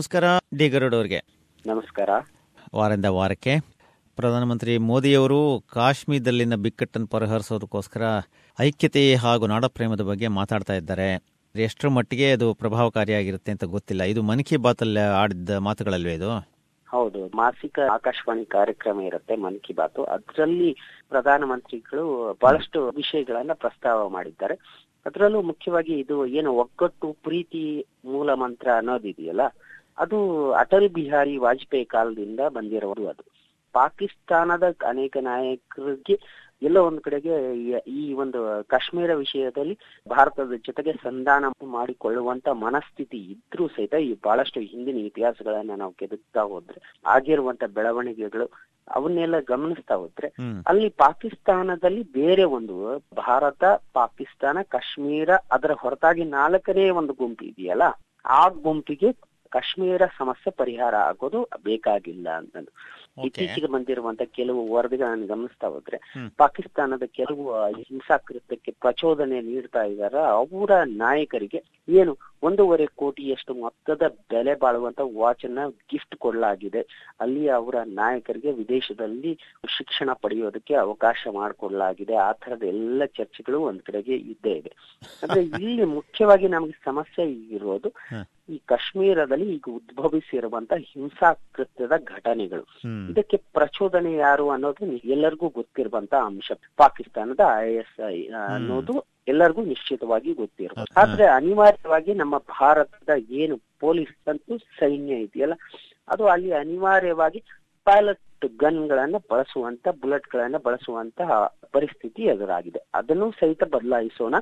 ನಮಸ್ಕಾರ ಡಿ ಗರುಡ್ ಅವರಿಗೆ ನಮಸ್ಕಾರ. ವಾರದಿಂದ ವಾರಕ್ಕೆ. ಪ್ರಧಾನಮಂತ್ರಿ ಮೋದಿಯವರು ಕಾಶ್ಮೀರದಲ್ಲಿನ ಬಿಕ್ಕಟ್ಟನ್ನು ಪರಿಹರಿಸೋದಕ್ಕೋಸ್ಕರ ಐಕ್ಯತೆ ಹಾಗೂ ನಾಡಪ್ರೇಮದ ಬಗ್ಗೆ ಮಾತಾಡ್ತಾ ಇದ್ದಾರೆ. ಎಷ್ಟರ ಮಟ್ಟಿಗೆ ಅದು ಪ್ರಭಾವಕಾರಿಯಾಗಿರುತ್ತೆ ಅಂತ ಗೊತ್ತಿಲ್ಲ. ಇದು ಮನ್ ಕಿ ಬಾತಲ್ಲಿ ಆಡಿದ ಮಾತುಗಳಲ್ವೇ ಇದು? ಹೌದು. ಮಾಸಿಕ ಆಕಾಶವಾಣಿ ಕಾರ್ಯಕ್ರಮ ಇರುತ್ತೆ ಮನ್ ಕಿ ಬಾತ್. ಅದರಲ್ಲಿ ಪ್ರಧಾನಮಂತ್ರಿಗಳು ಬಹಳಷ್ಟು ವಿಷಯಗಳನ್ನ ಪ್ರಸ್ತಾವ ಮಾಡಿದ್ದಾರೆ. ಅದರಲ್ಲೂ ಮುಖ್ಯವಾಗಿ ಇದು ಏನು ಒಗ್ಗಟ್ಟು ಪ್ರೀತಿ ಮೂಲ ಮಂತ್ರ ಅನ್ನೋದಿದೆಯಲ್ಲ ಅದು ಅಟಲ್ ಬಿಹಾರಿ ವಾಜಪೇಯಿ ಕಾಲದಿಂದ ಬಂದಿರೋದು ಅದು. ಪಾಕಿಸ್ತಾನದ ಅನೇಕ ನಾಯಕರಿಗೆ ಎಲ್ಲ ಒಂದ್ ಕಡೆಗೆ ಈ- ಒಂದು ಕಾಶ್ಮೀರ ವಿಷಯದಲ್ಲಿ ಭಾರತದ ಜೊತೆಗೆ ಸಂಧಾನ ಮಾಡಿಕೊಳ್ಳುವಂತ ಮನಸ್ಥಿತಿ ಇದ್ರೂ ಸಹಿತ ಈ ಬಹಳಷ್ಟು ಹಿಂದಿನ ಇತಿಹಾಸಗಳನ್ನ ನಾವು ಕೆದಕ್ತಾ ಹೋದ್ರೆ ಆಗಿರುವಂತ ಬೆಳವಣಿಗೆಗಳು ಅವನ್ನೆಲ್ಲ ಗಮನಿಸ್ತಾ ಹೋದ್ರೆ ಅಲ್ಲಿ ಪಾಕಿಸ್ತಾನದಲ್ಲಿ ಬೇರೆ ಒಂದು ಭಾರತ ಪಾಕಿಸ್ತಾನ ಕಾಶ್ಮೀರ ಅದರ ಹೊರತಾಗಿ ನಾಲ್ಕನೇ ಒಂದು ಗುಂಪು ಇದೆಯಲ್ಲ ಆ ಗುಂಪಿಗೆ ಕಾಶ್ಮೀರ ಸಮಸ್ಯೆ ಪರಿಹಾರ ಆಗೋದು ಬೇಕಾಗಿಲ್ಲ ಅಂತ ಓಕೆ ಇತ್ತೀಚೆಗೆ ಬಂದಿರುವಂತಹ ಕೆಲವು ವರದಿಗಳನ್ನು ಗಮನಿಸ್ತಾ ಹೋದ್ರೆ ಪಾಕಿಸ್ತಾನದ ಕೆಲವು ಹಿಂಸಾ ಕೃತ್ಯಕ್ಕೆ ಪ್ರಚೋದನೆ ನೀಡ್ತಾ ಇದಾರ ಅವರ ನಾಯಕರಿಗೆ ಏನು ಒಂದೂವರೆ ಕೋಟಿಯಷ್ಟು ಮೊತ್ತದ ಬೆಲೆ ಬಾಳುವಂತ ವಾಚ್ ಅನ್ನ ಗಿಫ್ಟ್ ಕೊಡಲಾಗಿದೆ. ಅಲ್ಲಿ ಅವರ ನಾಯಕರಿಗೆ ವಿದೇಶದಲ್ಲಿ ಶಿಕ್ಷಣ ಪಡೆಯೋದಕ್ಕೆ ಅವಕಾಶ ಮಾಡಿಕೊಡಲಾಗಿದೆ. ಆ ತರದ ಎಲ್ಲ ಚರ್ಚೆಗಳು ಒಂದ್ ಕಡೆಗೆ ಇದ್ದೇ ಇದೆ. ಅಂದ್ರೆ ಇಲ್ಲಿ ಮುಖ್ಯವಾಗಿ ನಮಗೆ ಸಮಸ್ಯೆ ಇರೋದು ಈ ಕಾಶ್ಮೀರದಲ್ಲಿ ಈಗ ಉದ್ಭವಿಸಿರುವಂತ ಹಿಂಸಾಕೃತ್ಯದ ಘಟನೆಗಳು. ಇದಕ್ಕೆ ಪ್ರಚೋದನೆ ಯಾರು ಅನ್ನೋದು ಎಲ್ಲರಿಗೂ ಗೊತ್ತಿರುವಂತ ಅಂಶ. ಪಾಕಿಸ್ತಾನದ ಐ ಎಸ್ ಐ ಅನ್ನೋದು ಎಲ್ಲರಿಗೂ ನಿಶ್ಚಿತವಾಗಿ ಗೊತ್ತಿರುತ್ತೆ. ಆದ್ರೆ ಅನಿವಾರ್ಯವಾಗಿ ನಮ್ಮ ಭಾರತದ ಏನು ಪೊಲೀಸ್ ಅಂತೂ ಸೈನ್ಯ ಇದೆಯಲ್ಲ ಅದು ಅಲ್ಲಿ ಅನಿವಾರ್ಯವಾಗಿ ಪೈಲಟ್ ಗನ್ ಗಳನ್ನ ಬಳಸುವಂತ ಬುಲೆಟ್ ಗಳನ್ನ ಬಳಸುವಂತಹ ಪರಿಸ್ಥಿತಿ ಎದುರಾಗಿದೆ. ಅದನ್ನು ಸಹಿತ ಬದಲಾಯಿಸೋಣ.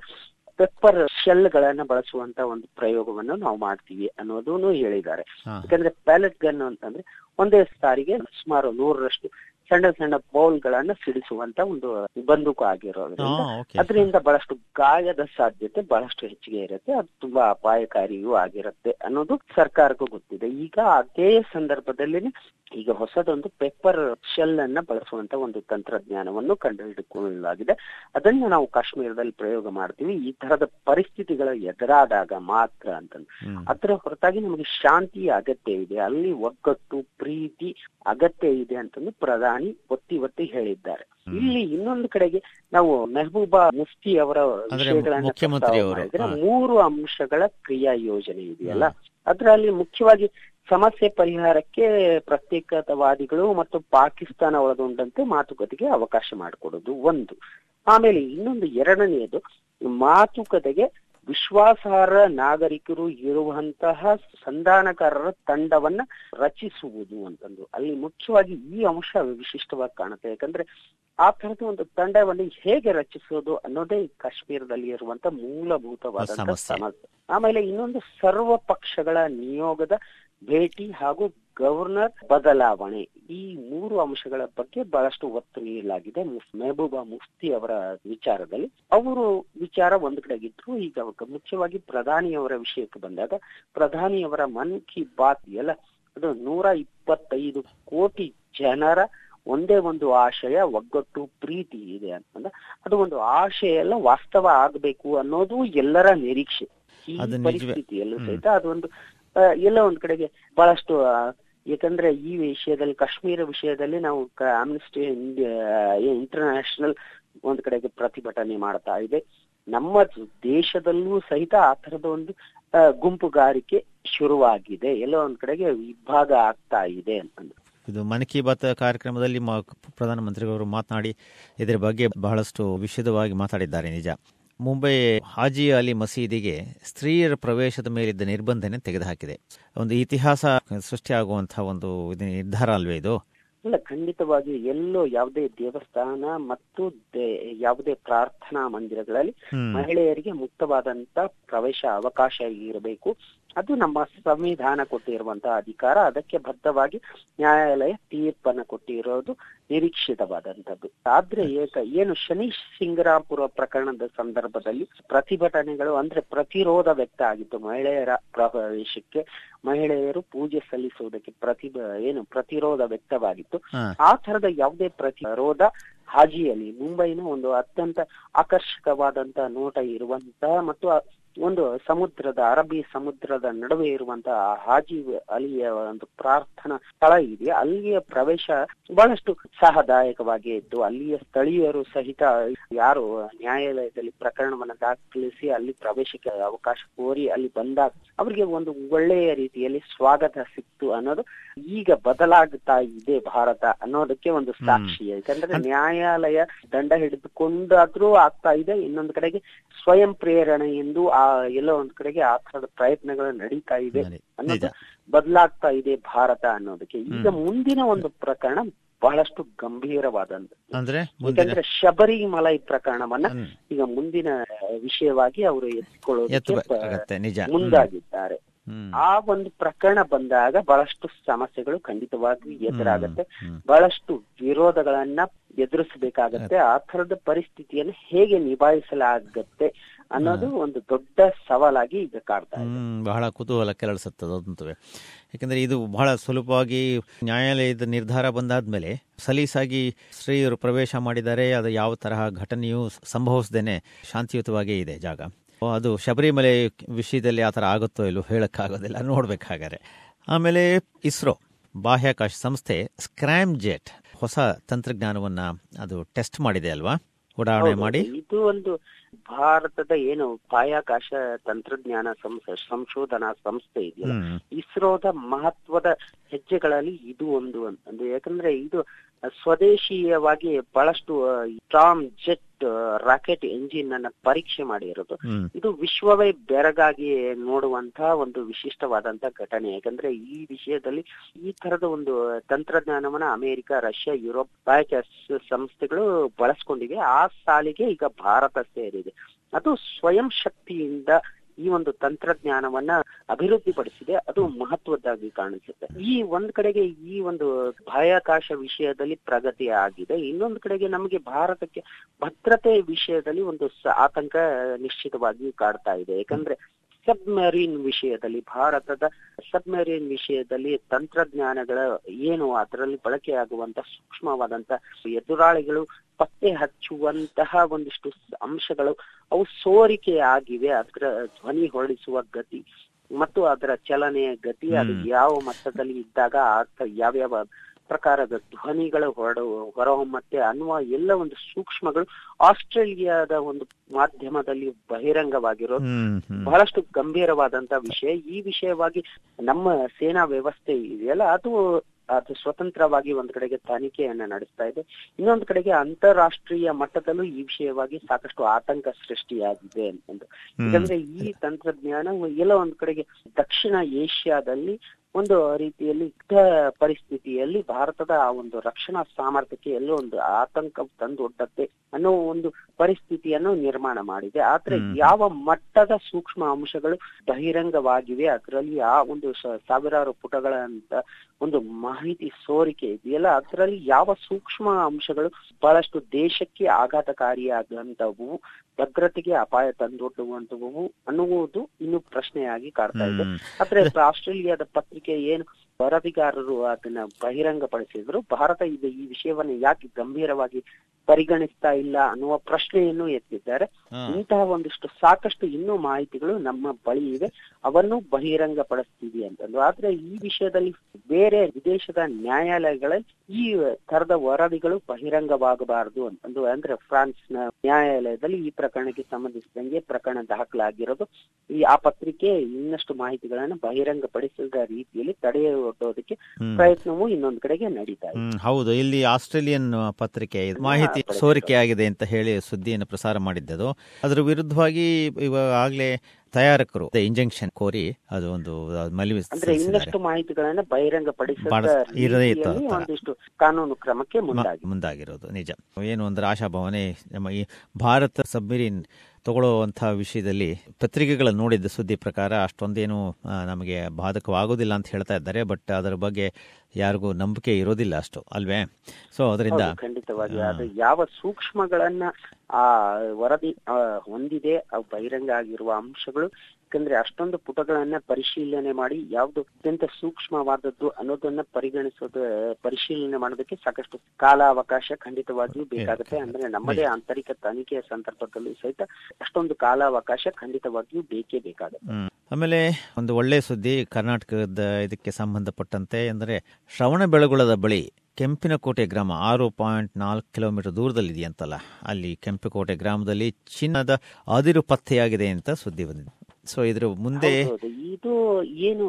ಪೆಪ್ಪರ್ ಶೆಲ್ ಗಳನ್ನ ಬಳಸುವಂತ ಒಂದು ಪ್ರಯೋಗವನ್ನು ನಾವು ಮಾಡ್ತೀವಿ ಅನ್ನೋದನ್ನು ಹೇಳಿದ್ದಾರೆ. ಯಾಕಂದ್ರೆ ಪ್ಯಾಲೆಟ್ ಗನ್ ಅಂತಂದ್ರೆ ಒಂದೇ ಸಾರಿಗೆ ಸುಮಾರು ನೂರರಷ್ಟು ಸಣ್ಣ ಸಣ್ಣ ಬೌಲ್ ಗಳನ್ನ ಸಿಡಿಸುವಂತ ಒಂದು ಬಂದೂಕು ಆಗಿರೋದ್ರಿಂದ ಅದರಿಂದ ಬಹಳಷ್ಟು ಗಾಯದ ಸಾಧ್ಯತೆ ಬಹಳಷ್ಟು ಹೆಚ್ಚಿಗೆ ಇರುತ್ತೆ. ಅದು ತುಂಬಾ ಅಪಾಯಕಾರಿಯೂ ಆಗಿರುತ್ತೆ ಅನ್ನೋದು ಸರ್ಕಾರಕ್ಕೂ ಗೊತ್ತಿದೆ. ಈಗ ಅದೇ ಸಂದರ್ಭದಲ್ಲಿ ಈಗ ಹೊಸದೊಂದು ಪೆಪ್ಪರ್ ಶೆಲ್ ಅನ್ನ ಬಳಸುವಂತ ಒಂದು ತಂತ್ರಜ್ಞಾನವನ್ನು ಕಂಡುಹಿಡಿಕೊಳ್ಳಲಾಗಿದೆ ಅದನ್ನ ನಾವು ಕಾಶ್ಮೀರದಲ್ಲಿ ಪ್ರಯೋಗ ಮಾಡ್ತೀವಿ. ಈ ತರದ ಪರಿಸ್ಥಿತಿಗಳು ಎದುರಾದಾಗ ಮಾತ್ರ ಅಂತ. ಅದರ ಹೊರತಾಗಿ ನಮಗೆ ಶಾಂತಿ ಅಗತ್ಯ ಇದೆ. ಅಲ್ಲಿ ಒಗ್ಗಟ್ಟು ಪ್ರೀತಿ ಅಗತ್ಯ ಇದೆ ಅಂತಂದು ಪ್ರಧಾನಿ ಒತ್ತಿ ಒತ್ತಿ ಹೇಳಿದ್ದಾರೆ. ಇಲ್ಲಿ ಇನ್ನೊಂದು ಕಡೆಗೆ ನಾವು ಮೆಹಬೂಬಾ ಮುಫ್ತಿ ಅವರ ವಿಷಯಗಳನ್ನ ಮೂರು ಅಂಶಗಳ ಕ್ರಿಯಾ ಯೋಜನೆ ಇದೆಯಲ್ಲ. ಅದರಲ್ಲಿ ಮುಖ್ಯವಾಗಿ ಸಮಸ್ಯೆ ಪರಿಹಾರಕ್ಕೆ ಪ್ರತ್ಯೇಕತಾವಾದಿಗಳು ಮತ್ತು ಪಾಕಿಸ್ತಾನ ಒಳಗೊಂಡಂತೆ ಮಾತುಕತೆಗೆ ಅವಕಾಶ ಮಾಡಿಕೊಡೋದು ಒಂದು. ಆಮೇಲೆ ಇನ್ನೊಂದು ಎರಡನೆಯದು ಮಾತುಕತೆಗೆ ವಿಶ್ವಾಸಾರ್ಹ ನಾಗರಿಕರು ಇರುವಂತಹ ಸಂಧಾನಕಾರರ ತಂಡವನ್ನ ರಚಿಸುವುದು ಅಂತಂದು ಅಲ್ಲಿ ಮುಖ್ಯವಾಗಿ ಈ ಅಂಶ ವಿಶಿಷ್ಟವಾಗಿ ಕಾಣುತ್ತೆ. ಯಾಕಂದ್ರೆ ಆ ತರದ ಒಂದು ತಂಡವನ್ನು ಹೇಗೆ ರಚಿಸುವುದು ಅನ್ನೋದೇ ಕಾಶ್ಮೀರದಲ್ಲಿ ಇರುವಂತ ಮೂಲಭೂತವಾದಂತ ಸಮಸ್ಯೆ. ಸಮಸ್ಯೆ. ಆಮೇಲೆ ಇನ್ನೊಂದು ಸರ್ವ ಪಕ್ಷಗಳ ನಿಯೋಗದ ಭೇಟಿ ಹಾಗೂ ಗವರ್ನರ್ ಬದಲಾವಣೆ ಈ ಮೂರು ಅಂಶಗಳ ಬಗ್ಗೆ ಬಹಳಷ್ಟು ಒತ್ತು ನೀಡಲಾಗಿದೆ ಮೆಹಬೂಬಾ ಮುಫ್ತಿ ಅವರ ವಿಚಾರದಲ್ಲಿ ಅವರು ವಿಚಾರ ಒಂದು ಕಡೆಗಿದ್ರು ಈಗ ಮುಖ್ಯವಾಗಿ ಪ್ರಧಾನಿಯವರ ವಿಷಯಕ್ಕೆ ಬಂದಾಗ ಪ್ರಧಾನಿಯವರ ಮನ್ ಕಿ ಬಾತ್ ಎಲ್ಲ ಅದು ನೂರ ಇಪ್ಪತ್ತೈದು ಕೋಟಿ ಜನರ ಒಂದೇ ಒಂದು ಆಶಯ ಒಗ್ಗಟ್ಟು ಪ್ರೀತಿ ಇದೆ ಅಂತಂದ ಅದು ಒಂದು ಆಶಯ ಎಲ್ಲ ವಾಸ್ತವ ಆಗಬೇಕು ಅನ್ನೋದು ಎಲ್ಲರ ನಿರೀಕ್ಷೆ ಈ. ಪರಿಸ್ಥಿತಿಯಲ್ಲೂ. ಸಹಿತ ಅದೊಂದು ಎಲ್ಲ ಒಂದ್ ಕಡೆಗೆ ಬಹಳಷ್ಟು ಯಾಕಂದ್ರೆ ಈ ವಿಷಯದಲ್ಲಿ, ಕಾಶ್ಮೀರ ವಿಷಯದಲ್ಲಿ ನಾವು ಆಮ್ನಿಸ್ಟಿ ಇಂಟರ್ನ್ಯಾಷನಲ್ ಒಂದ್ ಕಡೆಗೆ ಪ್ರತಿಭಟನೆ ಮಾಡ್ತಾ ಇದೆ. ನಮ್ಮ ದೇಶದಲ್ಲೂ ಸಹಿತ ಆ ತರದ ಒಂದು ಗುಂಪುಗಾರಿಕೆ ಶುರುವಾಗಿದೆ. ಎಲ್ಲ ಒಂದ್ ಕಡೆಗೆ ವಿಭಾಗ ಆಗ್ತಾ ಇದೆ ಅಂತಂದು. ಇದು ಮನ್ ಕಿ ಬಾತ್ ಕಾರ್ಯಕ್ರಮದಲ್ಲಿ ಪ್ರಧಾನಮಂತ್ರಿಗಳು ಮಾತನಾಡಿ, ಇದರ ಬಗ್ಗೆ ಬಹಳಷ್ಟು ವಿಶದವಾಗಿ ಮಾತಾಡಿದ್ದಾರೆ ನಿಜ. ಮುಂಬೈ ಹಾಜಿ ಅಲಿ ಮಸೀದಿಗೆ ಸ್ತ್ರೀಯರ ಪ್ರವೇಶದ ಮೇಲಿದ್ದ ನಿರ್ಬಂಧನೆ ತೆಗೆದುಹಾಕಿದೆ. ಒಂದು ಇತಿಹಾಸ ಸೃಷ್ಟಿಯಾಗುವಂತಹ ಒಂದು ನಿರ್ಧಾರ ಅಲ್ವೇ ಇದು? ಅಲ್ಲ ಖಂಡಿತವಾಗಿ ಎಲ್ಲೋ ಯಾವುದೇ ದೇವಸ್ಥಾನ ಮತ್ತು ಯಾವುದೇ ಪ್ರಾರ್ಥನಾ ಮಂದಿರಗಳಲ್ಲಿ ಮಹಿಳೆಯರಿಗೆ ಮುಕ್ತವಾದಂತ ಪ್ರವೇಶ ಅವಕಾಶ ಇರಬೇಕು. ಅದು ನಮ್ಮ ಸಂವಿಧಾನ ಕೊಟ್ಟಿರುವಂತಹ ಅಧಿಕಾರ. ಅದಕ್ಕೆ ಬದ್ಧವಾಗಿ ನ್ಯಾಯಾಲಯ ತೀರ್ಪನ್ನ ಕೊಟ್ಟಿರೋದು ನಿರೀಕ್ಷಿತವಾದಂತದ್ದು ಆದ್ರೆ ಏಕ ಏನು ಶನಿ ಸಿಂಗರಾಪುರ ಪ್ರಕರಣದ ಸಂದರ್ಭದಲ್ಲಿ ಪ್ರತಿಭಟನೆಗಳು ಅಂದ್ರೆ ಪ್ರತಿರೋಧ ವ್ಯಕ್ತ ಆಗಿತ್ತು. ಮಹಿಳೆಯರ ಪ್ರವೇಶಕ್ಕೆ ಮಹಿಳೆಯರು ಪೂಜೆ ಸಲ್ಲಿಸುವುದಕ್ಕೆ ಪ್ರತಿ ಏನು ಪ್ರತಿರೋಧ ವ್ಯಕ್ತವಾಗಿತ್ತು ಆ ತರದ ಯಾವುದೇ ಪ್ರತಿರೋಧ ಹಾಜಿಯಲ್ಲಿ ಮುಂಬೈನ ಒಂದು ಅತ್ಯಂತ ಆಕರ್ಷಕವಾದಂತ ನೋಟ ಇರುವಂತಹ ಮತ್ತು ಒಂದು ಸಮುದ್ರದ ಅರಬ್ಬಿ ಸಮುದ್ರದ ನಡುವೆ ಇರುವಂತಹ ಹಾಜಿ ಅಲಿಯ ಒಂದು ಪ್ರಾರ್ಥನಾ ಸ್ಥಳ ಇದೆ. ಅಲ್ಲಿಯ ಪ್ರವೇಶ ಬಹಳಷ್ಟು ಉತ್ಸಾಹದಾಯಕವಾಗಿ ಇತ್ತು. ಅಲ್ಲಿಯ ಸ್ಥಳೀಯರು ಸಹಿತ ಯಾರು ನ್ಯಾಯಾಲಯದಲ್ಲಿ ಪ್ರಕರಣವನ್ನು ದಾಖಲಿಸಿ ಅಲ್ಲಿ ಪ್ರವೇಶಕ್ಕೆ ಅವಕಾಶ ಕೋರಿ ಅಲ್ಲಿ ಬಂದಾಗ ಅವರಿಗೆ ಒಂದು ಒಳ್ಳೆಯ ರೀತಿಯಲ್ಲಿ ಸ್ವಾಗತ ಸಿಕ್ತು ಅನ್ನೋದು ಈಗ ಬದಲಾಗ್ತಾ ಇದೆ ಭಾರತ ಅನ್ನೋದಕ್ಕೆ ಒಂದು ಸಾಕ್ಷಿ. ಯಾಕಂದ್ರೆ ನ್ಯಾಯಾಲಯ ದಂಡ ಹಿಡಿದುಕೊಂಡಾದ್ರೂ ಆಗ್ತಾ ಇದೆ. ಇನ್ನೊಂದು ಕಡೆಗೆ ಸ್ವಯಂ ಪ್ರೇರಣೆ ಎಂದು ಆ ಎಲ್ಲ ಒಂದ್ ಕಡೆಗೆ ಆ ತರದ ಪ್ರಯತ್ನಗಳು ನಡೀತಾ ಇದೆ. ಅನ್ನೋದು ಬದಲಾಗ್ತಾ ಇದೆ ಭಾರತ ಅನ್ನೋದಕ್ಕೆ. ಈಗ ಮುಂದಿನ ಒಂದು ಪ್ರಕರಣ ಬಹಳಷ್ಟು ಗಂಭೀರವಾದಂತ ಅಂದ್ರೆ ಯಾಕಂದ್ರೆ ಶಬರಿಮಲೈ ಪ್ರಕರಣವನ್ನ ಈಗ ಮುಂದಿನ ವಿಷಯವಾಗಿ ಅವರು ಎತ್ತಿಕೊಳ್ಳೋದಕ್ಕೆ. ಮುಂದಾಗಿದ್ದಾರೆ. ಆ ಒಂದು ಪ್ರಕರಣ ಬಂದಾಗ ಬಹಳಷ್ಟು ಸಮಸ್ಯೆಗಳು ಖಂಡಿತವಾಗಿ ಎದುರಾಗತ್ತೆ. ಬಹಳಷ್ಟು ವಿರೋಧಗಳನ್ನ ಎದುರಿಸಬೇಕಾಗತ್ತೆ. ಆ ತರದ ಪರಿಸ್ಥಿತಿಯನ್ನು ಹೇಗೆ ನಿಭಾಯಿಸಲಾಗತ್ತೆ ಅನ್ನೋದು ಒಂದು ದೊಡ್ಡ ಸವಾಲಾಗಿ ಈಗ ಕಾಡ್ತಾ ಬಹಳ ಕುತೂಹಲ ಕೆರಳಿಸುತ್ತದೆ ಯಾಕಂದ್ರೆ ಇದು ಬಹಳ ಸುಲಭವಾಗಿ ನ್ಯಾಯಾಲಯದ ನಿರ್ಧಾರ ಬಂದಾದ್ಮೇಲೆ ಸಲೀಸಾಗಿ ಸ್ತ್ರೀಯರು ಪ್ರವೇಶ ಮಾಡಿದರೆ ಅದು ಯಾವ ತರಹ ಘಟನೆಯೂ ಸಂಭವಿಸದೇನೆ ಶಾಂತಿಯುತವಾಗೇ ಇದೆ ಜಾಗ. ಅದು ಶಬರಿಮಲೆ ವಿಷಯದಲ್ಲಿ ಆ ಥರ ಆಗುತ್ತೋ ಇಲ್ಲೋ ಹೇಳೋಕ್ಕಾಗೋದಿಲ್ಲ. ನೋಡಬೇಕಾಗಾರೆ. ಆಮೇಲೆ ಇಸ್ರೋ ಬಾಹ್ಯಾಕಾಶ ಸಂಸ್ಥೆ ಸ್ಕ್ರಾಮ್ ಜೆಟ್ ಹೊಸ ತಂತ್ರಜ್ಞಾನವನ್ನ ಅದು ಟೆಸ್ಟ್ ಮಾಡಿದೆ ಅಲ್ವಾ? ಉಡಾವಣೆ ಮಾಡಿ. ಇದು ಒಂದು ಭಾರತದ ಏನು ಬಾಹ್ಯಾಕಾಶ ತಂತ್ರಜ್ಞಾನ ಸಂಸ್ಥೆ ಸಂಶೋಧನಾ ಸಂಸ್ಥೆ ಇದೆಯಲ್ಲ ಇಸ್ರೋದ ಮಹತ್ವದ ಹೆಜ್ಜೆಗಳಲ್ಲಿ ಇದು ಒಂದು ಅಂದ್ರೆ ಯಾಕಂದ್ರೆ ಇದು ಸ್ವದೇಶೀಯವಾಗಿ ಬಹಳಷ್ಟು ಟಾಮ್ ಜೆಟ್ ರಾಕೆಟ್ ಎಂಜಿನ್ ಅನ್ನ ಪರೀಕ್ಷೆ ಮಾಡಿರೋದು. ಇದು ವಿಶ್ವವೇ ಬೆರಗಾಗಿ ನೋಡುವಂತಹ ಒಂದು ವಿಶಿಷ್ಟವಾದಂತ ಘಟನೆ. ಯಾಕಂದ್ರೆ ಈ ವಿಷಯದಲ್ಲಿ ಈ ತರದ ಒಂದು ತಂತ್ರಜ್ಞಾನವನ್ನ ಅಮೆರಿಕ ರಷ್ಯಾ ಯುರೋಪ್ ಸಂಸ್ಥೆಗಳು ಬಳಸ್ಕೊಂಡಿವೆ. ಆ ಸಾಲಿಗೆ ಈಗ ಭಾರತ ಸೇರಿದೆ. ಅದು ಸ್ವಯಂ ಶಕ್ತಿಯಿಂದ ಈ ಒಂದು ತಂತ್ರಜ್ಞಾನವನ್ನ ಅಭಿವೃದ್ಧಿಪಡಿಸಿದೆ, ಅದು ಮಹತ್ವದ್ದಾಗಿ ಕಾಣಿಸುತ್ತೆ. ಈ ಒಂದ್ ಕಡೆಗೆ ಈ ಒಂದು ಬಾಹ್ಯಾಕಾಶ ವಿಷಯದಲ್ಲಿ ಪ್ರಗತಿ ಆಗಿದೆ, ಇನ್ನೊಂದು ಕಡೆಗೆ ನಮಗೆ ಭಾರತಕ್ಕೆ ಭದ್ರತೆ ವಿಷಯದಲ್ಲಿ ಒಂದು ಆತಂಕ ನಿಶ್ಚಿತವಾಗಿ ಕಾಡ್ತಾ ಇದೆ. ಯಾಕಂದ್ರೆ ಸಬ್ಮರೀನ್ ವಿಷಯದಲ್ಲಿ ಭಾರತದ ಸಬ್ಮರೀನ್ ವಿಷಯದಲ್ಲಿ ತಂತ್ರಜ್ಞಾನಗಳ ಏನು ಅದರಲ್ಲಿ ಬಳಕೆಯಾಗುವಂತ ಸೂಕ್ಷ್ಮವಾದಂತ ಎದುರಾಳಿಗಳು ಪತ್ತೆ ಹಚ್ಚುವಂತಹ ಒಂದಿಷ್ಟು ಅಂಶಗಳು ಅವು ಸೋರಿಕೆ ಆಗಿವೆ ಅದರ ಧ್ವನಿ ಹೊರಡಿಸುವ ಗತಿ ಮತ್ತು ಅದರ ಚಲನೆಯ ಗತಿ ಅದು ಯಾವ ಮಟ್ಟದಲ್ಲಿ ಇದ್ದಾಗ ಅರ್ಥ ಯಾವ್ಯಾವ ಪ್ರಕಾರದ ಧ್ವನಿಗಳು ಹೊರಡ ಹೊರಹೊಮ್ಮತ್ತೆ ಅನ್ನುವ ಎಲ್ಲ ಒಂದು ಸೂಕ್ಷ್ಮಗಳು ಆಸ್ಟ್ರೇಲಿಯಾದ ಒಂದು ಮಾಧ್ಯಮದಲ್ಲಿ ಹ್ಮ್ ಬಹಳಷ್ಟು ಗಂಭೀರವಾದಂತ ವಿಷಯ. ಈ ವಿಷಯವಾಗಿ ನಮ್ಮ ಸೇನಾ ವ್ಯವಸ್ಥೆ ಇದೆಯಲ್ಲ ಅದು ಅದು ಸ್ವತಂತ್ರವಾಗಿ ಒಂದ್ ಕಡೆಗೆ ತನಿಖೆಯನ್ನ ನಡೆಸ್ತಾ ಇದೆ. ಇನ್ನೊಂದು ಕಡೆಗೆ ಅಂತಾರಾಷ್ಟ್ರೀಯ ಮಟ್ಟದಲ್ಲೂ ಈ ವಿಷಯವಾಗಿ ಸಾಕಷ್ಟು ಆತಂಕ ಸೃಷ್ಟಿಯಾಗಿದೆ ಅಂತಂದು ಯಾಕಂದ್ರೆ ಈ ತಂತ್ರಜ್ಞಾನ ಎಲ್ಲ ಒಂದ್ ಕಡೆಗೆ ದಕ್ಷಿಣ ಏಷ್ಯಾದಲ್ಲಿ ಒಂದು ರೀತಿಯಲ್ಲಿ ಯುದ್ಧ ಪರಿಸ್ಥಿತಿಯಲ್ಲಿ ಭಾರತದ ಆ ಒಂದು ರಕ್ಷಣಾ ಸಾಮರ್ಥ್ಯಕ್ಕೆ ಎಲ್ಲೋ ಒಂದು ಆತಂಕ ತಂದೊಡ್ಡತ್ತೆ ಅನ್ನೋ ಒಂದು ಪರಿಸ್ಥಿತಿಯನ್ನು ನಿರ್ಮಾಣ ಮಾಡಿದೆ. ಆದ್ರೆ ಯಾವ ಮಟ್ಟದ ಸೂಕ್ಷ್ಮ ಅಂಶಗಳು ಬಹಿರಂಗವಾಗಿವೆ ಅದರಲ್ಲಿ ಆ ಒಂದು ಸಾವಿರಾರು ಪುಟಗಳಂತ ಒಂದು ಮಾಹಿತಿ ಸೋರಿಕೆ ಇದೆಯಲ್ಲ ಅದರಲ್ಲಿ ಯಾವ ಸೂಕ್ಷ್ಮ ಅಂಶಗಳು ಬಹಳಷ್ಟು ದೇಶಕ್ಕೆ ಆಘಾತಕಾರಿಯಾದಂತವು ಭದ್ರತೆಗೆ ಅಪಾಯ ತಂದೊಡ್ಡುವಂತವು ಅನ್ನುವುದು ಇನ್ನು ಪ್ರಶ್ನೆಯಾಗಿ ಕಾಡ್ತಾ ಇದೆ. ಆದ್ರೆ ಆಸ್ಟ್ರೇಲಿಯಾದ ಪತ್ರಿಕೆ ಏನು ವರದಿಗಾರರು ಅದನ್ನ ಬಹಿರಂಗಪಡಿಸಿದ್ರು. ಭಾರತ ಇದು ಈ ವಿಷಯವನ್ನು ಯಾಕೆ ಗಂಭೀರವಾಗಿ ಪರಿಗಣಿಸ್ತಾ ಇಲ್ಲ ಅನ್ನುವ ಪ್ರಶ್ನೆಯನ್ನು ಎತ್ತಿದ್ದಾರೆ. ಇಂತಹ ಒಂದಿಷ್ಟು ಸಾಕಷ್ಟು ಇನ್ನೂ ಮಾಹಿತಿಗಳು ನಮ್ಮ ಬಳಿ ಇವೆ. ಅವನ್ನು ಬಹಿರಂಗಪಡಿಸ್ತೀವಿ ಅಂತಂದು ಆದ್ರೆ ಈ ವಿಷಯದಲ್ಲಿ ಬೇರೆ ವಿದೇಶದ ನ್ಯಾಯಾಲಯಗಳಲ್ಲಿ ಈ ತರದ ವರದಿಗಳು ಬಹಿರಂಗವಾಗಬಾರದು ಅಂತಂದು ಅಂದ್ರೆ ಫ್ರಾನ್ಸ್ನ ನ್ಯಾಯಾಲಯದಲ್ಲಿ ಈ ಪ್ರಕರಣಕ್ಕೆ ಸಂಬಂಧಿಸಿದಂಗೆ ಪ್ರಕರಣ ದಾಖಲಾಗಿರೋದು. ಈ ಆ ಪತ್ರಿಕೆ ಇನ್ನಷ್ಟು ಮಾಹಿತಿಗಳನ್ನು ಬಹಿರಂಗಪಡಿಸಿದ ರೀತಿಯಲ್ಲಿ ತಡೆಯೊಡ್ಡೋದಕ್ಕೆ ಹ್ಮ್. ಪ್ರಯತ್ನವೂ ಇನ್ನೊಂದು ಕಡೆಗೆ ನಡೀತಾ ಇದೆ. ಹೌದು. ಇಲ್ಲಿ ಆಸ್ಟ್ರೇಲಿಯನ್ ಪತ್ರಿಕೆ ಮಾಹಿತಿ ಸೋರಿಕೆ ಸೋರಿಕೆಯಾಗಿದೆ ಅಂತ ಹೇಳಿ ಸುದ್ದಿಯನ್ನು ಪ್ರಸಾರ ಮಾಡಿದ್ದದು. ಅದರ ವಿರುದ್ಧವಾಗಿ ಇವಾಗ ಆಗ್ಲೇ ತಯಾರಕರು ಇಂಜೆಕ್ಷನ್ ಕೋರಿ ಅದು ಒಂದು ಮಲಿವಿ ಅಂದ್ರೆ ಇನ್ನಷ್ಟು ಮಾಹಿತಿಗಳನ್ನ ತರ. ಒಂದಿಷ್ಟು ಕಾನೂನು ಕ್ರಮಕ್ಕೆ ಮುಂದಾಗಿ ಮುಂದಾಗಿರೋದು. ನಿಜ. ಏನು ಅಂದ್ರೆ ಆಶಾಭಾವನೆ ನಮ್ಮ ಈ ಭಾರತ ಸಬ್ಮಿರಿನ್ ತಗೊಳ್ಳುವಂಥ ವಿಷಯದಲ್ಲಿ ಪತ್ರಿಕೆಗಳನ್ನು ನೋಡಿದ್ದ ಸುದ್ದಿ ಪ್ರಕಾರ ಅಷ್ಟೊಂದೇನು ನಮಗೆ ಬಾಧಕವಾಗೋದಿಲ್ಲ ಅಂತ ಹೇಳ್ತಾ ಇದ್ದಾರೆ. ಬಟ್ ಅದರ ಬಗ್ಗೆ ಯಾರಿಗೂ ನಂಬಿಕೆ ಇರೋದಿಲ್ಲ ಅಷ್ಟು. ಅಲ್ವೇ? ಸೊ ಅದರಿಂದ ಖಂಡಿತವಾಗಿ. ಅದು ಯಾವ ಸೂಕ್ಷ್ಮಗಳನ್ನ ಆ ವರದಿ ಹೊಂದಿದೆ ಬಹಿರಂಗ ಆಗಿರುವ ಅಂಶಗಳು ಯಾಕಂದ್ರೆ ಅಷ್ಟೊಂದು ಪುಟಗಳನ್ನ ಪರಿಶೀಲನೆ ಮಾಡಿ ಯಾವ್ದು ಅತ್ಯಂತ ಸೂಕ್ಷ್ಮವಾದದ್ದು ಅನ್ನೋದನ್ನ ಪರಿಗಣಿಸೋದು ಪರಿಶೀಲನೆ ಮಾಡೋದಕ್ಕೆ ಸಾಕಷ್ಟು ಕಾಲಾವಕಾಶ ಖಂಡಿತವಾಗಿಯೂ ಬೇಕಾಗುತ್ತೆ. ಅಂದ್ರೆ ನಮ್ಮದೇ ಆಂತರಿಕ ತನಿಖೆಯ ಸಂದರ್ಭದಲ್ಲಿ ಸಹಿತ ಅಷ್ಟೊಂದು ಕಾಲಾವಕಾಶ ಖಂಡಿತವಾಗಿಯೂ ಬೇಕೇ ಬೇಕಾಗುತ್ತೆ. ಆಮೇಲೆ ಒಂದು ಒಳ್ಳೆ ಸುದ್ದಿ ಕರ್ನಾಟಕದ ಇದಕ್ಕೆ ಸಂಬಂಧಪಟ್ಟಂತೆ ಅಂದ್ರೆ ಶ್ರವಣ ಬೆಳಗುಳದ ಬಳಿ ಕೆಂಪಿನಕೋಟೆ ಗ್ರಾಮ ಆರು ಪಾಯಿಂಟ್ ನಾಲ್ಕು ಕಿಲೋಮೀಟರ್ ದೂರದಲ್ಲಿದೆಯಂತಲ್ಲ ಅಲ್ಲಿ ಕೆಂಪಿಕೋಟೆ ಗ್ರಾಮದಲ್ಲಿ ಚಿನ್ನದ ಅದಿರು ಪತ್ತೆಯಾಗಿದೆ ಅಂತ ಸುದ್ದಿ ಬಂದಿದೆ. ಸೊ ಇದ್ರ ಮುಂದೆ ಇದು ಏನು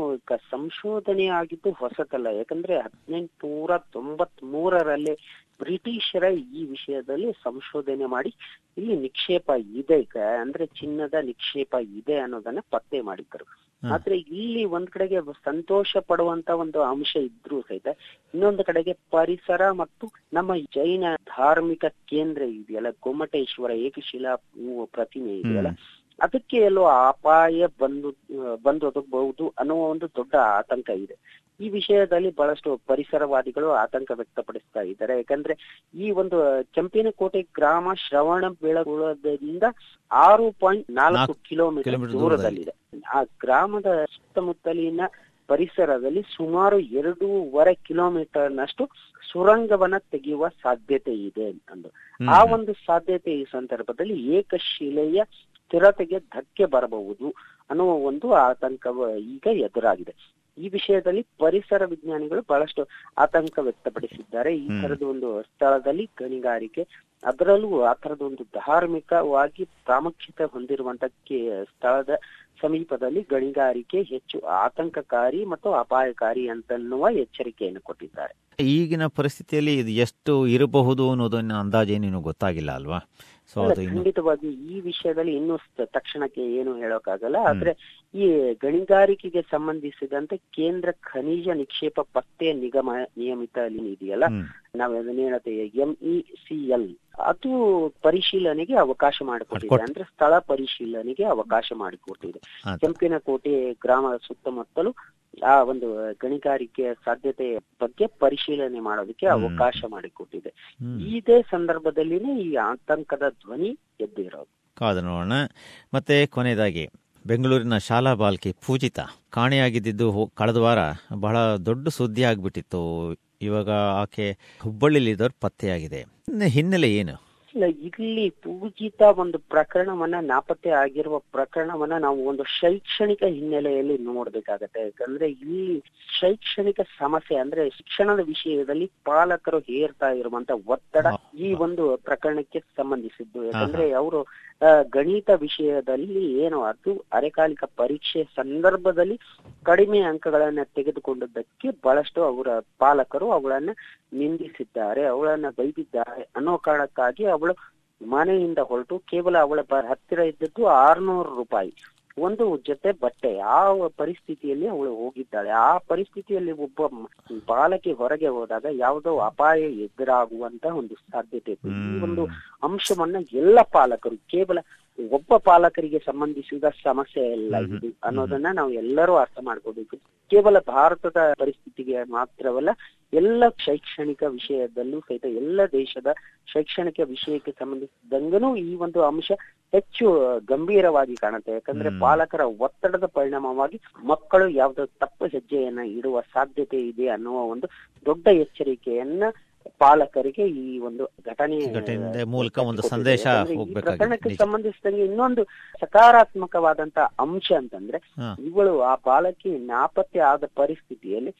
ಸಂಶೋಧನೆ ಆಗಿದ್ದು ಹೊಸತಲ್ಲ. ಯಾಕಂದ್ರೆ ಹದಿನೆಂಟುನೂರ ತೊಂಬತ್ ಮೂರರಲ್ಲಿ ಬ್ರಿಟಿಷರ ಈ ವಿಷಯದಲ್ಲಿ ಸಂಶೋಧನೆ ಮಾಡಿ ಇಲ್ಲಿ ನಿಕ್ಷೇಪ ಇದೆ ಅಂದ್ರೆ ಚಿನ್ನದ ನಿಕ್ಷೇಪ ಇದೆ ಅನ್ನೋದನ್ನ ಪತ್ತೆ ಮಾಡಿದ್ದರು. ಹ್ಮ್. ಆದ್ರೆ ಇಲ್ಲಿ ಒಂದ್ ಕಡೆಗೆ ಸಂತೋಷ ಪಡುವಂತ ಒಂದು ಅಂಶ ಇದ್ರೂ ಸಹಿತ ಇನ್ನೊಂದು ಕಡೆಗೆ ಪರಿಸರ ಮತ್ತು ನಮ್ಮ ಜೈನ ಧಾರ್ಮಿಕ ಕೇಂದ್ರ ಇದೆಯಲ್ಲ. ಗೊಮ್ಮಟೇಶ್ವರ ಏಕಶಿಲಾ ಪ್ರತಿಮೆ ಇದೆಯಲ್ಲ. ಅದಕ್ಕೆ ಎಲ್ಲೋ ಅಪಾಯ ಬಂದು ಬಂದೊದಗಬಹುದು ಅನ್ನೋ ಒಂದು ದೊಡ್ಡ ಆತಂಕ ಇದೆ. ಈ ವಿಷಯದಲ್ಲಿ ಬಹಳಷ್ಟು ಪರಿಸರವಾದಿಗಳು ಆತಂಕ ವ್ಯಕ್ತಪಡಿಸ್ತಾ ಇದ್ದಾರೆ. ಯಾಕಂದ್ರೆ ಈ ಒಂದು ಕೆಂಪಿನಕೋಟೆ ಗ್ರಾಮ ಶ್ರವಣ ಬೆಳಗುಳದಿಂದ ಆರು ಪಾಯಿಂಟ್ ನಾಲ್ಕು ಕಿಲೋಮೀಟರ್ ದೂರದಲ್ಲಿದೆ. ಆ ಗ್ರಾಮದ ಸುತ್ತಮುತ್ತಲಿನ ಪರಿಸರದಲ್ಲಿ ಸುಮಾರು ಎರಡೂವರೆ ಕಿಲೋಮೀಟರ್ ನಷ್ಟು ಸುರಂಗವನ್ನ ತೆಗೆಯುವ ಸಾಧ್ಯತೆ ಇದೆ ಅಂದು. ಆ ಒಂದು ಸಾಧ್ಯತೆ ಈ ಸಂದರ್ಭದಲ್ಲಿ ಏಕಶಿಲೆಯ ಸ್ಥಿರತೆಗೆ ಧಕ್ಕೆ ಬರಬಹುದು ಅನ್ನುವ ಒಂದು ಆತಂಕ ಈಗ ಎದುರಾಗಿದೆ. ಈ ವಿಷಯದಲ್ಲಿ ಪರಿಸರ ವಿಜ್ಞಾನಿಗಳು ಬಹಳಷ್ಟು ಆತಂಕ ವ್ಯಕ್ತಪಡಿಸಿದ್ದಾರೆ. ಈ. ತರದ ಒಂದು ಸ್ಥಳದಲ್ಲಿ ಗಣಿಗಾರಿಕೆ ಅದರಲ್ಲೂ ಆ ತರದ ಒಂದು ಧಾರ್ಮಿಕವಾಗಿ ಪ್ರಾಮುಖ್ಯತೆ ಹೊಂದಿರುವಂತಕ್ಕೆ ಸ್ಥಳದ ಸಮೀಪದಲ್ಲಿ ಗಣಿಗಾರಿಕೆ ಹೆಚ್ಚು ಆತಂಕಕಾರಿ ಮತ್ತು ಅಪಾಯಕಾರಿ ಅಂತನ್ನುವ ಎಚ್ಚರಿಕೆಯನ್ನು ಕೊಟ್ಟಿದ್ದಾರೆ. ಈಗಿನ ಪರಿಸ್ಥಿತಿಯಲ್ಲಿ ಇದು ಎಷ್ಟು ಇರಬಹುದು ಅನ್ನೋದನ್ನ ಅಂದಾಜೇನೇನು ಗೊತ್ತಾಗಿಲ್ಲ ಅಲ್ವಾ? ಖಂಡಿತವಾಗಿ ಈ ವಿಷಯದಲ್ಲಿ ಇನ್ನು ತಕ್ಷಣಕ್ಕೆ ಏನು ಹೇಳೋಕ್ಕಾಗಲ್ಲ ಆದ್ರೆ ಈ ಗಣಿಗಾರಿಕೆಗೆ ಸಂಬಂಧಿಸಿದಂತೆ ಕೇಂದ್ರ ಖನಿಜ ನಿಕ್ಷೇಪ ಪತ್ತೆ ನಿಗಮ ನಿಯಮಿತ ಅಲ್ಲಿ ಇದೆಯಲ್ಲ. ನಾವ್ ಅದನ್ನ ಹೇಳ್ತೇವೆ ಇ ಸಿ ಎಲ್ ಅದು ಪರಿಶೀಲನೆಗೆ ಅವಕಾಶ ಮಾಡಿಕೊಟ್ಟಿದೆ. ಅಂದ್ರೆ ಸ್ಥಳ ಪರಿಶೀಲನೆಗೆ ಅವಕಾಶ ಮಾಡಿಕೊಟ್ಟಿದೆ. ಕೆಂಪಿನ ಕೆಂಪಿನಕೋಟೆ ಗ್ರಾಮದ ಸುತ್ತಮುತ್ತಲು ಆ ಒಂದು ಗಣಿಗಾರಿಕೆಯ ಸಾಧ್ಯತೆ ಬಗ್ಗೆ ಪರಿಶೀಲನೆ ಮಾಡೋದಕ್ಕೆ ಅವಕಾಶ ಮಾಡಿಕೊಟ್ಟಿದೆ. ಇದೇ ಸಂದರ್ಭದಲ್ಲಿನೇ ಈ ಆತಂಕದ ಧ್ವನಿ ಎದ್ದಿರೋದು. ಕಾದು ನೋಡೋಣ. ಮತ್ತೆ ಕೊನೆಯದಾಗಿ ಬೆಂಗಳೂರಿನ ಶಾಲಾ ಬಾಲ್ಕಿ ಪೂಜಿತ ಕಾಣೆಯಾಗಿದ್ದು ಕಳೆದ ವಾರ ಬಹಳ ದೊಡ್ಡ ಸುದ್ದಿ ಆಗ್ಬಿಟ್ಟಿತ್ತು ಇವಾಗ ಆಕೆ ಹುಬ್ಬಳ್ಳಿಲಿದ್ದವ್ರು ಪತ್ತೆಯಾಗಿದೆ. ಹಿನ್ನೆಲೆ ಏನು? ಇಲ್ಲ ಇಲ್ಲಿ ಪೂಜಿತ ಒಂದು ಪ್ರಕರಣವನ್ನ ನಾಪತ್ತೆ ಆಗಿರುವ ಪ್ರಕರಣವನ್ನ ನಾವು ಒಂದು ಶೈಕ್ಷಣಿಕ ಹಿನ್ನೆಲೆಯಲ್ಲಿ ನೋಡ್ಬೇಕಾಗತ್ತೆ. ಯಾಕಂದ್ರೆ ಇಲ್ಲಿ ಶೈಕ್ಷಣಿಕ ಸಮಸ್ಯೆ ಅಂದ್ರೆ ಶಿಕ್ಷಣದ ವಿಷಯದಲ್ಲಿ ಪಾಲಕರು ಹೇರ್ತಾ ಇರುವಂತ ಒತ್ತಡ ಈ ಒಂದು ಪ್ರಕರಣಕ್ಕೆ ಸಂಬಂಧಿಸಿದ್ದು. ಯಾಕಂದ್ರೆ ಅವರು ಗಣಿತ ವಿಷಯದಲ್ಲಿ ಏನು ಅದು ಅರೆಕಾಲಿಕ ಪರೀಕ್ಷೆ ಸಂದರ್ಭದಲ್ಲಿ ಕಡಿಮೆ ಅಂಕಗಳನ್ನ ತೆಗೆದುಕೊಂಡದ್ದಕ್ಕೆ ಬಹಳಷ್ಟು ಅವರ ಪಾಲಕರು ಅವಳನ್ನ ನಿಂದಿಸಿದ್ದಾರೆ, ಅವಳನ್ನ ಬೈದಿದ್ದಾರೆ ಅನ್ನೋ ಕಾರಣಕ್ಕಾಗಿ ಅವಳು ಮನೆಯಿಂದ ಹೊರಟು ಕೇವಲ ಅವಳ ಹತ್ತಿರ ಇದ್ದದ್ದು ಆರ್ನೂರು ರೂಪಾಯಿ. ಒಂದು ಜೊತೆ ಬಟ್ಟೆ ಆ ಪರಿಸ್ಥಿತಿಯಲ್ಲಿ ಅವಳು ಹೋಗಿದ್ದಾಳೆ ಆ ಪರಿಸ್ಥಿತಿಯಲ್ಲಿ ಒಬ್ಬ ಬಾಲಕಿ ಹೊರಗೆ ಹೋದಾಗ ಯಾವುದೋ ಅಪಾಯ ಎದುರಾಗುವಂತ ಒಂದು ಸಾಧ್ಯತೆ ಇದೆ ಈ ಒಂದು ಅಂಶವನ್ನ ಎಲ್ಲ ಪಾಲಕರು ಕೇವಲ ಒಬ್ಬ ಪಾಲಕರಿಗೆ ಸಂಬಂಧಿಸಿದ ಸಮಸ್ಯೆ ಅಲ್ಲ ಇದು ಅನ್ನೋದನ್ನ ನಾವು ಎಲ್ಲರೂ ಅರ್ಥ ಮಾಡ್ಕೋಬೇಕು. ಕೇವಲ ಭಾರತದ ಪರಿಸ್ಥಿತಿಗೆ ಮಾತ್ರವಲ್ಲ ಎಲ್ಲ ಶೈಕ್ಷಣಿಕ ವಿಷಯದಲ್ಲೂ ಸಹಿತ ಎಲ್ಲ ದೇಶದ ಶೈಕ್ಷಣಿಕ ವಿಷಯಕ್ಕೆ ಸಂಬಂಧಿಸಿದಂಗನೂ ಈ ಒಂದು ಅಂಶ ಹೆಚ್ಚು ಗಂಭೀರವಾಗಿ ಕಾಣುತ್ತೆ. ಯಾಕಂದ್ರೆ ಪಾಲಕರ ಒತ್ತಡದ ಪರಿಣಾಮವಾಗಿ ಮಕ್ಕಳು ಯಾವ್ದೋ ತಪ್ಪು ಹೆಜ್ಜೆಯನ್ನ ಇಡುವ ಸಾಧ್ಯತೆ ಇದೆ ಅನ್ನುವ ಒಂದು ದೊಡ್ಡ ಎಚ್ಚರಿಕೆಯನ್ನ ಪಾಲಕರಿಗೆ ಈ ಒಂದು ಘಟನೆ ಮೂಲಕ ಒಂದು. ಸಂದೇಶ. ಪ್ರಕರಣಕ್ಕೆ ಸಂಬಂಧಿಸಿದಂಗೆ ಇನ್ನೊಂದು ಸಕಾರಾತ್ಮಕವಾದಂತ ಅಂಶ ಅಂತಂದ್ರೆ ಇವುಗಳು ಇವಳು ಆ ಬಾಲಕಿ ನಾಪತ್ತೆ ಆದ ಪರಿಸ್ಥಿತಿಯಲ್ಲಿ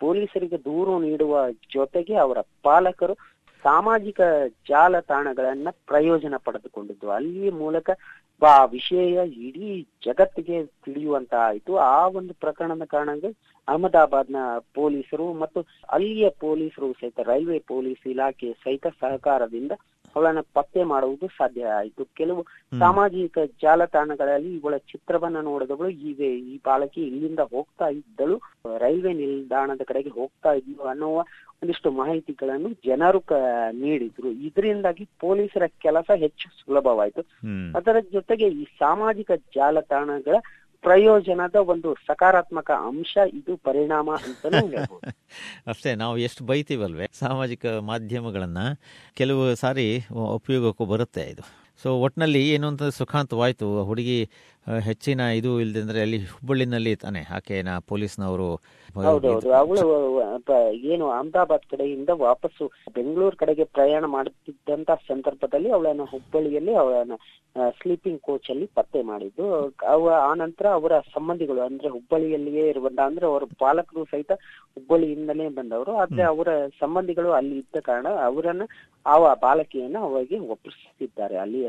ಪೊಲೀಸರಿಗೆ ದೂರು ನೀಡುವ ಜೊತೆಗೆ ಅವರ ಪಾಲಕರು ಸಾಮಾಜಿಕ ಜಾಲತಾಣಗಳನ್ನ ಪ್ರಯೋಜನ ಪಡೆದುಕೊಂಡಿದ್ದು. ಅಲ್ಲಿ ಮೂಲಕ ಆ ವಿಷಯ ಇಡೀ ಜಗತ್ತಿಗೆ ತಿಳಿಯುವಂತ ಆಯಿತು ಆ ಒಂದು ಪ್ರಕರಣದ ಕಾರಣಕ್ಕೆ ಅಹಮದಾಬಾದ್ನ ಪೊಲೀಸರು ಮತ್ತು ಅಲ್ಲಿಯ ಪೊಲೀಸರು ಸಹಿತ ರೈಲ್ವೆ ಪೊಲೀಸ್ ಇಲಾಖೆ ಸಹಿತ ಸಹಕಾರದಿಂದ ಅವಳನ್ನ ಪತ್ತೆ ಮಾಡುವುದು ಸಾಧ್ಯ ಆಯಿತು. ಕೆಲವು ಸಾಮಾಜಿಕ ಜಾಲತಾಣಗಳಲ್ಲಿ ಇವಳ ಚಿತ್ರವನ್ನ ನೋಡಿದವಳು ಈಗ ಈ ಬಾಲಕಿ ಇಲ್ಲಿಂದ ಹೋಗ್ತಾ ಇದ್ದಳು. ರೈಲ್ವೆ ನಿಲ್ದಾಣದ ಕಡೆಗೆ ಹೋಗ್ತಾ ಇದ್ಲು ಅನ್ನುವ ಒಂದಿಷ್ಟು ಮಾಹಿತಿಗಳನ್ನು ಜನರು ನೀಡಿದ್ರು. ಇದರಿಂದಾಗಿ ಪೊಲೀಸರ ಕೆಲಸ ಹೆಚ್ಚು ಸುಲಭವಾಯಿತು. ಅದರ ಜೊತೆಗೆ ಈ ಸಾಮಾಜಿಕ ಜಾಲತಾಣಗಳ ಪ್ರಯೋಜನದ ಒಂದು ಸಕಾರಾತ್ಮಕ ಅಂಶ ಇದು ಪರಿಣಾಮ ಅಂತ ಅಷ್ಟೇ ನಾವು ಎಷ್ಟು ಬೈತೀವಲ್ವೇ? ಸಾಮಾಜಿಕ ಮಾಧ್ಯಮಗಳನ್ನ ಕೆಲವು ಸಾರಿ ಉಪಯೋಗಕ್ಕೂ ಬರುತ್ತೆ ಇದು. ಸೊ ಒಟ್ಟಿನಲ್ಲಿ ಏನು ಅಂತ ಸುಖಾಂತವಾಯ್ತು ಹುಡುಗಿ ಹೆಚ್ಚಿನ ಇದು ಇಲ್ದಂದ್ರೆ ಅಲ್ಲಿ ಹುಬ್ಬಳ್ಳಿನಲ್ಲಿ ತಾನೆ ಆಕೆನ ಪೊಲೀಸ್ನವರು ಏನು ಅಹಮದಾಬಾದ್ ಕಡೆಯಿಂದ ವಾಪಸ್ಸು ಬೆಂಗಳೂರು ಕಡೆಗೆ ಪ್ರಯಾಣ ಮಾಡುತ್ತಿದ್ದಂತ ಸಂದರ್ಭದಲ್ಲಿ ಅವಳನ್ನ ಹುಬ್ಬಳ್ಳಿಯಲ್ಲಿ ಅವಳನ್ನ ಸ್ಲೀಪಿಂಗ್ ಕೋಚ್ ಅಲ್ಲಿ ಪತ್ತೆ ಮಾಡಿದ್ದು. ಅವ ಆ ನಂತರ ಅವರ ಸಂಬಂಧಿಗಳು ಅಂದ್ರೆ ಹುಬ್ಬಳ್ಳಿಯಲ್ಲಿಯೇ ಇರುವಂತ ಅಂದ್ರೆ ಅವರ ಪಾಲಕರು ಸಹಿತ ಹುಬ್ಬಳ್ಳಿಯಿಂದಲೇ ಬಂದವರು. ಆದ್ರೆ ಅವರ ಸಂಬಂಧಿಗಳು ಅಲ್ಲಿ ಇದ್ದ ಕಾರಣ ಅವರನ್ನ ಆ ಬಾಲಕಿಯನ್ನ ಅವರಿಗೆ ಒಪ್ಪಿಸುತ್ತಿದ್ದಾರೆ ಅಲ್ಲಿ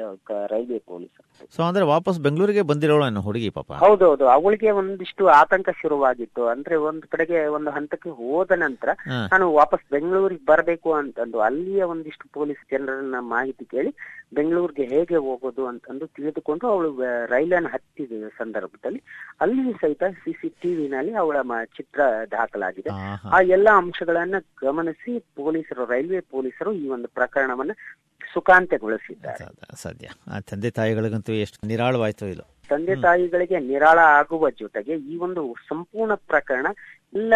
ರೈಲ್ವೆ ಪೊಲೀಸರು. ಸೊ ಅಂದ್ರೆ ವಾಪಸ್ ಬೆಂಗಳೂರಿಗೆ ಬಂದಿರೋಳು ಅನ್ನೋ ಹುಡುಗಿ ಪಾಪ. ಹೌದೌದು. ಅವಳಿಗೆ ಒಂದಿಷ್ಟು ಆತಂಕ ಶುರುವಾಗಿತ್ತು. ಅಂದ್ರೆ ಒಂದು ಕಡೆಗೆ ಒಂದು ಹಂತಕ್ಕೆ ಹೋದ ನಂತರ ನಾನು ವಾಪಸ್ ಬೆಂಗಳೂರಿಗೆ ಬರಬೇಕು ಅಂತಂದು ಅಲ್ಲಿಯ ಒಂದಿಷ್ಟು ಪೊಲೀಸ್ ಜನರನ್ನ ಮಾಹಿತಿ ಕೇಳಿ ಬೆಂಗಳೂರಿಗೆ ಹೇಗೆ ಹೋಗೋದು ಅಂತಂದು ತಿಳಿದುಕೊಂಡು ಅವಳು ರೈಲನ್ನು ಹತ್ತಿದ ಸಂದರ್ಭದಲ್ಲಿ ಅಲ್ಲಿ ಸಹಿತ ಸಿಸಿಟಿವಿನಲ್ಲಿ ಅವಳ ಮ- ಚಿತ್ರ ದಾಖಲಾಗಿದೆ. ಆ ಎಲ್ಲಾ ಅಂಶಗಳನ್ನ ಗಮನಿಸಿ ಪೊಲೀಸರು ರೈಲ್ವೆ ಪೊಲೀಸರು ಈ ಒಂದು ಪ್ರಕರಣವನ್ನ ಸುಖಾಂತ್ಯಗೊಳಿಸಿದ್ದಾರೆ. ಸದ್ಯ ಆ ತಂದೆ ತಾಯಿಗಳಿಗಂತೂ ಎಷ್ಟು ನಿರಾಳವಾಯ್ತು ಇದು ತಂದೆ ತಾಯಿಗಳಿಗೆ ನಿರಾಳ ಆಗುವ ಜೊತೆಗೆ ಈ ಒಂದು ಸಂಪೂರ್ಣ ಪ್ರಕರಣ ಎಲ್ಲ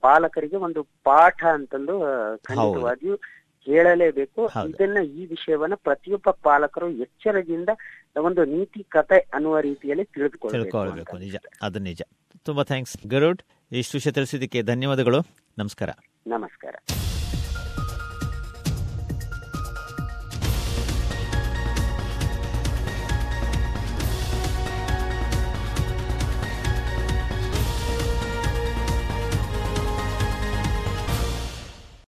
ಪಾಲಕರಿಗೆ ಒಂದು ಪಾಠ ಅಂತಂದು ಖಂಡಿತವಾಗಿಯೂ ಹೇಳಲೇಬೇಕು ಇದನ್ನ ಈ ವಿಷಯವನ್ನ ಪ್ರತಿಯೊಬ್ಬ ಪಾಲಕರು ಎಚ್ಚರದಿಂದ ಒಂದು ನೀತಿ ಕತೆ ಅನ್ನುವ ರೀತಿಯಲ್ಲಿ ತಿಳಿದುಕೊಳ್ಬೇಕು ನಿಜ. ಅದು ನಿಜ. ತುಂಬಾ ಥ್ಯಾಂಕ್ಸ್ ಗರುಡ್. ಇಷ್ಟು ವಿಷಯ ತಿಳಿಸಿದ್ದಕ್ಕೆ ಧನ್ಯವಾದಗಳು. ನಮಸ್ಕಾರ. ನಮಸ್ಕಾರ.